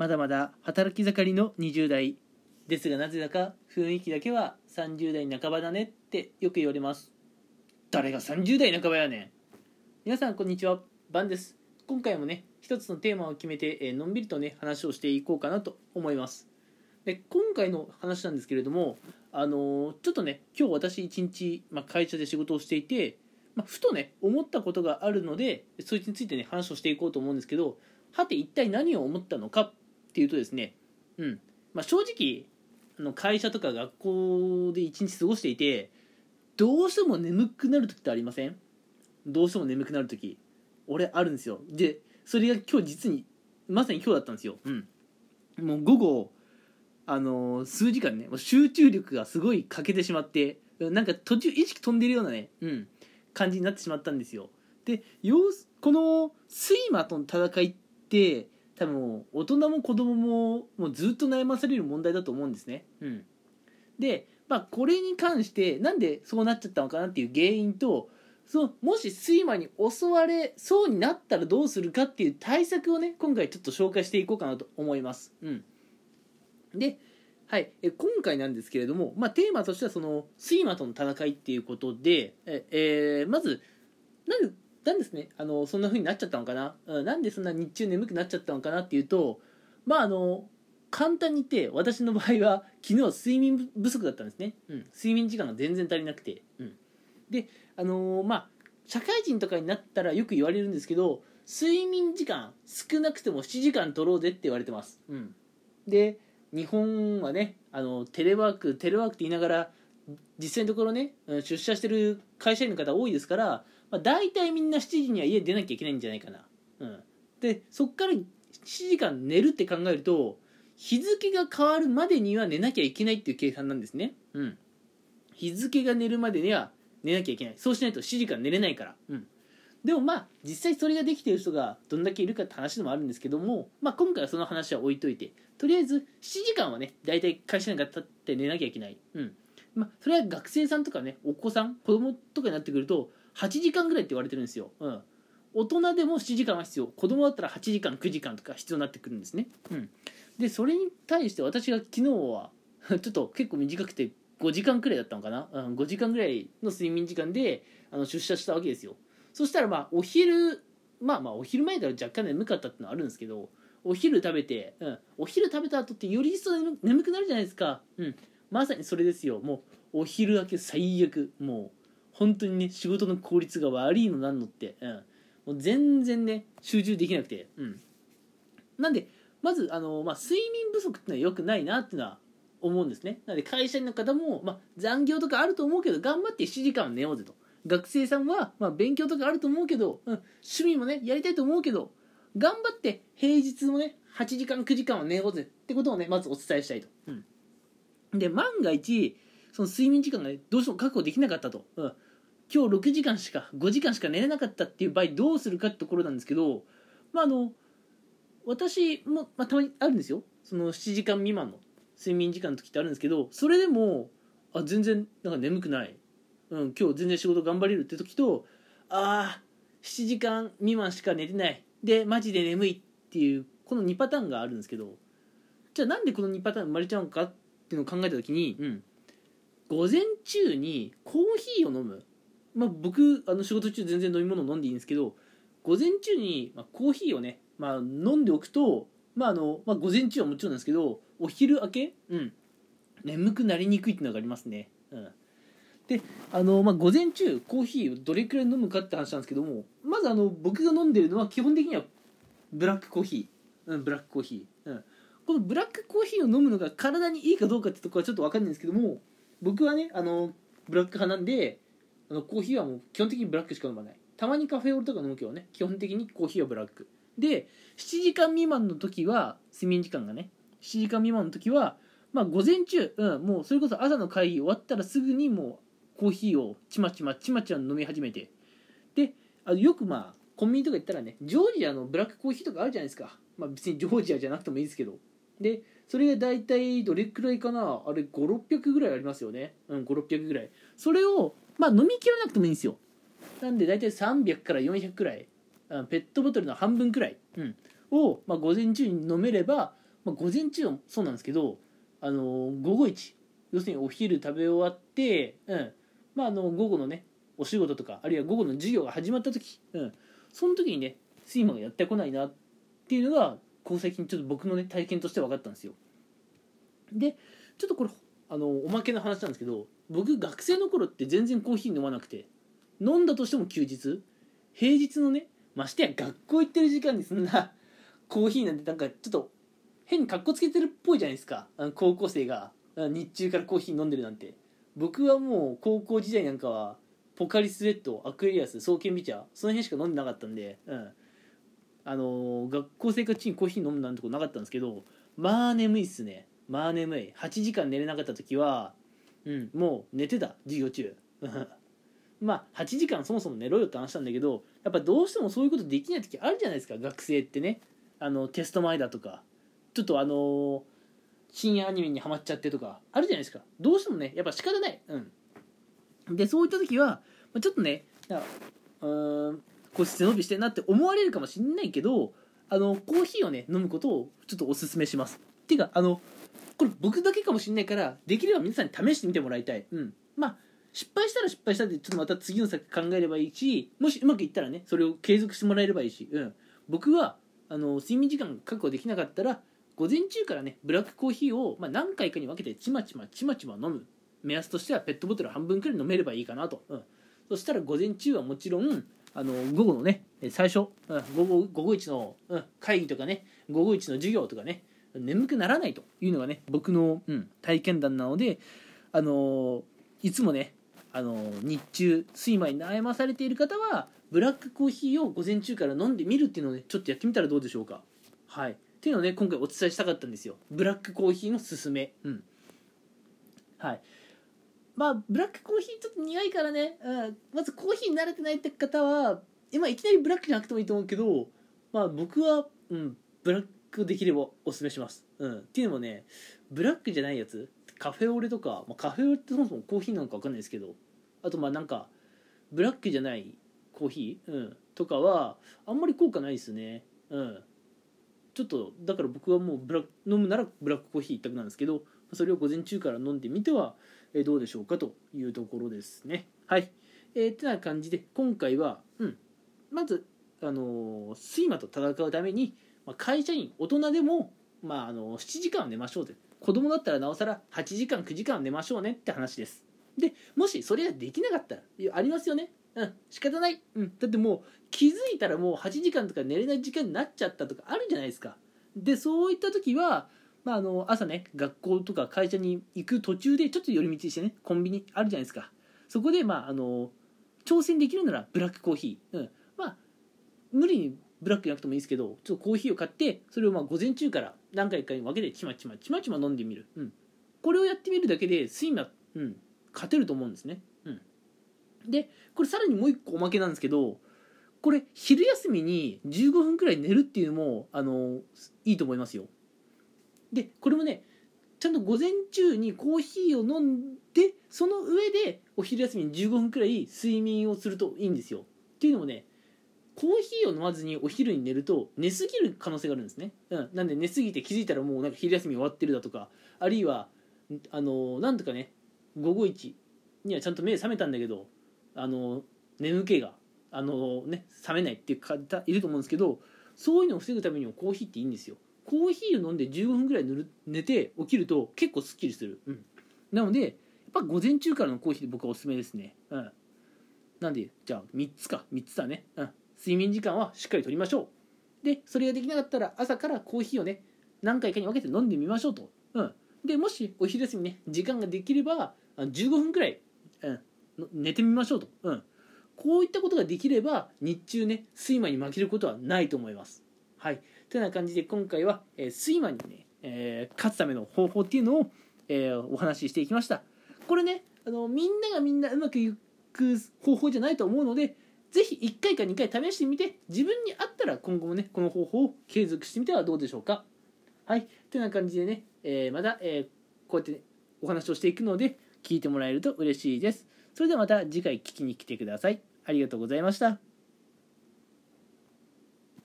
まだまだ働き盛りの20代。ですがなぜだか雰囲気だけは30代半ばだねってよく言われます。誰が30代半ばやねん。皆さんこんにちは。バンです。今回もね一つのテーマを決めて、えのんびりとね話をしていこうかなと思います。で今回の話なんですけれどもあのーちょっとね今日私一日、まあ、会社で仕事をしていて、まあ、ふとね思ったことがあるのでそいつについてね話をしていこうと思うんですけどはて一体何を思ったのかっていうとですねうん。まあ、正直あの会社とか学校で一日過ごしていてどうしても眠くなる時ってありません？どうしても眠くなる時俺あるんですよ。でそれが今日実にまさに今日だったんですよ。うん。もう午後あの数時間ね集中力がすごい欠けてしまってなんか途中意識飛んでるようなねうん。感じになってしまったんですよ。でこの睡魔との戦いって多分大人も子供ももうずっと悩まされる問題だと思うんですね。うん、で、まあ、これに関してなんでそうなっちゃったのかなっていう原因とそのもし睡魔に襲われそうになったらどうするかっていう対策をね今回ちょっと紹介していこうかなと思います。うん、で、はい、え今回なんですけれども、まあ、テーマとしてはその睡魔との戦いっていうことでえ、えーまずなんでなんですね。あのそんな風になっちゃったのかな、うん、なんでそんな日中眠くなっちゃったのかなっていうとまああの簡単に言って私の場合は昨日は睡眠不足だったんですね、うん、睡眠時間が全然足りなくて、うん、であのーまあ社会人とかになったらよく言われるんですけど睡眠時間少なくても7時間取ろうぜって言われてます、うん、で日本はねあのテレワークテレワークって言いながら実際のところね出社してる会社員の方多いですから、まあ、大体みんな7時には家出なきゃいけないんじゃないかな、うん、でそっから7時間寝るって考えると日付が変わるまでには寝なきゃいけないっていう計算なんですね、うん、日付が寝るまでには寝なきゃいけない。そうしないと7時間寝れないから、うん、でもまあ実際それができている人がどんだけいるかって話でもあるんですけども、まあ、今回はその話は置いといてとりあえず7時間はね大体会社なんか立って寝なきゃいけない、うん。まあ、それは学生さんとかねお子さん子供とかになってくると8時間ぐらいって言われてるんですよ、うん、大人でも7時間は必要。子供だったら8時間9時間とか必要になってくるんですね、うん、でそれに対して私が昨日は ちょっと結構短くて5時間くらいだったのかな、うん、5時間ぐらいの睡眠時間であの出社したわけですよ。そしたらまあお昼まあまあお昼前から若干眠かったってのはあるんですけどお昼食べて、うん、お昼食べた後ってより一層眠くなるじゃないですか、うん、まさにそれですよ。もうお昼明け最悪。もう本当にね仕事の効率が悪いのなんのって、うん、もう全然ね集中できなくて、うん、なんでまずあの、まあ、睡眠不足ってのは良くないなっていうのは思うんですね。なので会社員の方も、まあ、残業とかあると思うけど頑張って7時間は寝ようぜと。学生さんは、まあ、勉強とかあると思うけど、うん、趣味もねやりたいと思うけど頑張って平日もね8時間9時間は寝ようぜってことをねまずお伝えしたいと、うん、で万が一その睡眠時間が、どうしても確保できなかったと、うん、今日6時間しか5時間しか寝れなかったっていう場合どうするかってところなんですけどまああの私も、まあ、たまにあるんですよ。その7時間未満の睡眠時間の時ってあるんですけどそれでもあ全然なんか眠くない、うん、今日全然仕事頑張れるって時とあー7時間未満しか寝てない。でマジで眠いっていうこの2パターンがあるんですけどじゃあなんでこの2パターン生まれちゃうのかっていうのを考えた時に、うん、午前中にコーヒーを飲む、まあ、僕あの仕事中全然飲み物飲んでいいんですけど午前中に、まあ、コーヒーをね、まあ、飲んでおくと、まああのまあ、午前中はもちろんですけどお昼明け、うん、眠くなりにくいっていうのがありますね、うん、であの、まあ、午前中コーヒーをどれくらい飲むかって話なんですけどもまずあの僕が飲んでるのは基本的にはブラックコーヒー、うん、ブラックコーヒー、うん、このブラックコーヒーを飲むのが体にいいかどうかってとこはちょっと分かんないんですけども僕はねあのブラック派なんであのコーヒーはもう基本的にブラックしか飲まない。たまにカフェオレとか飲むけどね基本的にコーヒーはブラック。で7時間未満の時は睡眠時間がね7時間未満の時はまあ午前中、うん、もうそれこそ朝の会議終わったらすぐにもうコーヒーをちまちまちまちま飲み始めて。であのよくまあコンビニとか行ったらねジョージアのブラックコーヒーとかあるじゃないですか、まあ、別にジョージアじゃなくてもいいですけど。でそれが大体どれくらいかな？あれ5600ぐらいありますよね。うん5600ぐらい。それをまあ飲み切らなくてもいいんですよ。なんで大体300から400くらい。うんペットボトルの半分くらい、うん、を、まあ、午前中に飲めればまあ、午前中はそうなんですけどあの午後一。要するにお昼食べ終わって、うん。まあ、あの午後のねお仕事とかあるいは午後の授業が始まった時、うん、その時にね睡魔がやってこないなっていうのがここ最近ちょっと僕のね体験として分かったんですよ。でちょっとこれあのおまけの話なんですけど僕学生の頃って全然コーヒー飲まなくて飲んだとしても休日平日のねましてや学校行ってる時間にそんな コーヒーなんてなんかちょっと変にかっこつけてるっぽいじゃないですか。あの高校生が日中からコーヒー飲んでるなんて。僕はもう高校時代なんかはポカリスエットアクエリアス双剣ビチャその辺しか飲んでなかったんで、うん、あの学校生活中にコーヒー飲むなんてことなかったんですけどまあ眠いっすね。まあ眠い。8時間寝れなかった時は、うん、もう寝てた。授業中。まあ8時間そもそも寝ろよって話したんだけどやっぱどうしてもそういうことできない時あるじゃないですか。学生ってね。あのテスト前だとか。ちょっとあのー深夜アニメにハマっちゃってとか。あるじゃないですか。どうしてもねやっぱ仕方ない。うん。でそういった時はちょっとねうんこう背伸びしてんなって思われるかもしれないけどあのコーヒーをね飲むことをちょっとおすすめします。っていうかあのこれ僕だけかもしれないからできれば皆さんに試してみてもらいたい。うん。まあ失敗したら失敗したでちょっとまた次の先考えればいいしもしうまくいったらねそれを継続してもらえればいいし、うん、僕はあの睡眠時間確保できなかったら午前中からねブラックコーヒーを、まあ、何回かに分けてちまちまちまちま飲む。目安としてはペットボトル半分くらい飲めればいいかなと、うん、そしたら午前中はもちろんあの午後のね最初、うん、午後午後一の、うん、会議とかね午後一の授業とかね眠くならないというのがね僕の、うん、体験談なのであのいつもねあの日中睡魔に悩まされている方はブラックコーヒーを午前中から飲んでみるっていうのをねちょっとやってみたらどうでしょうか。はい。っていうのをね今回お伝えしたかったんですよ。ブラックコーヒーのすすめ。うん。はい。まあブラックコーヒーちょっと苦いからね、うん、まずコーヒーに慣れてないって方は今いきなりブラックじゃなくてもいいと思うけどまあ僕は、うん、ブラックできればおすすめします、うん、っていうのもねブラックじゃないやつカフェオレとか、まあ、カフェオレってそもそもコーヒーなのか分かんないですけどあとまあなんかブラックじゃないコーヒー、うん、とかはあんまり効果ないですね。うん。ちょっとだから僕はもうブラック飲むならブラックコーヒー一択なんですけどそれを午前中から飲んでみてはえどうでしょうかというところですね。はい。えー、てな感じで今回は、うん、まず、あの睡魔と戦うために、まあ、会社員大人でも、まああの7時間寝ましょうって子供だったらなおさら8時間9時間寝ましょうね。って話です。でもしそれができなかったらありますよね。うん。仕方ない、うん、だってもう気づいたらもう8時間とか寝れない時間になっちゃったとかあるじゃないですか。でそういった時は、まあ、あの朝ね学校とか会社に行く途中でちょっと寄り道してねコンビニあるじゃないですか。そこでまああの挑戦できるならブラックコーヒー、うん、まあ無理にブラックじゃなくてもいいですけどちょっとコーヒーを買ってそれをまあ午前中から何回かに分けてちまちまちまちま飲んでみる、うん、これをやってみるだけで睡魔、うん、勝てると思うんですね、うん、でこれさらにもう一個おまけなんですけどこれ昼休みに15分くらい寝るっていうのもあのいいと思いますよ。でこれもねちゃんと午前中にコーヒーを飲んでその上でお昼休みに15分くらい睡眠をするといいんですよ。っていうのもねコーヒーを飲まずにお昼に寝ると寝すぎる可能性があるんですね、うん、なんで寝すぎて気づいたらもうなんか昼休み終わってるだとかあるいはあのなんとかね午後一にはちゃんと目覚めたんだけどあの眠気があのね覚めないっていう方いると思うんですけどそういうのを防ぐためにもコーヒーっていいんですよ。コーヒーを飲んで15分ぐらい寝て起きると結構すっきりする、うん、なのでやっぱ午前中からのコーヒーで僕はおすすめですね。うん。なんでじゃあ3つか。3つだね。うん。睡眠時間はしっかりとりましょう。でそれができなかったら朝からコーヒーをね何回かに分けて飲んでみましょうと、うん、でもしお昼休みね時間ができればあ15分くらい、うん、の寝てみましょうと、うん、こういったことができれば日中ね睡魔に負けることはないと思います。はいというような感じで今回は、えー睡魔にね、えー勝つための方法っていうのを、えーお話ししていきました。これねあのみんながみんなうまくいく方法じゃないと思うのでぜひ1回か2回試してみて自分に合ったら今後もねこの方法を継続してみてはどうでしょうか。はい。というような感じでね、えーまた、えこうやって、ね、お話をしていくので聞いてもらえると嬉しいです。それではまた次回聞きに来てください。ありがとうございました。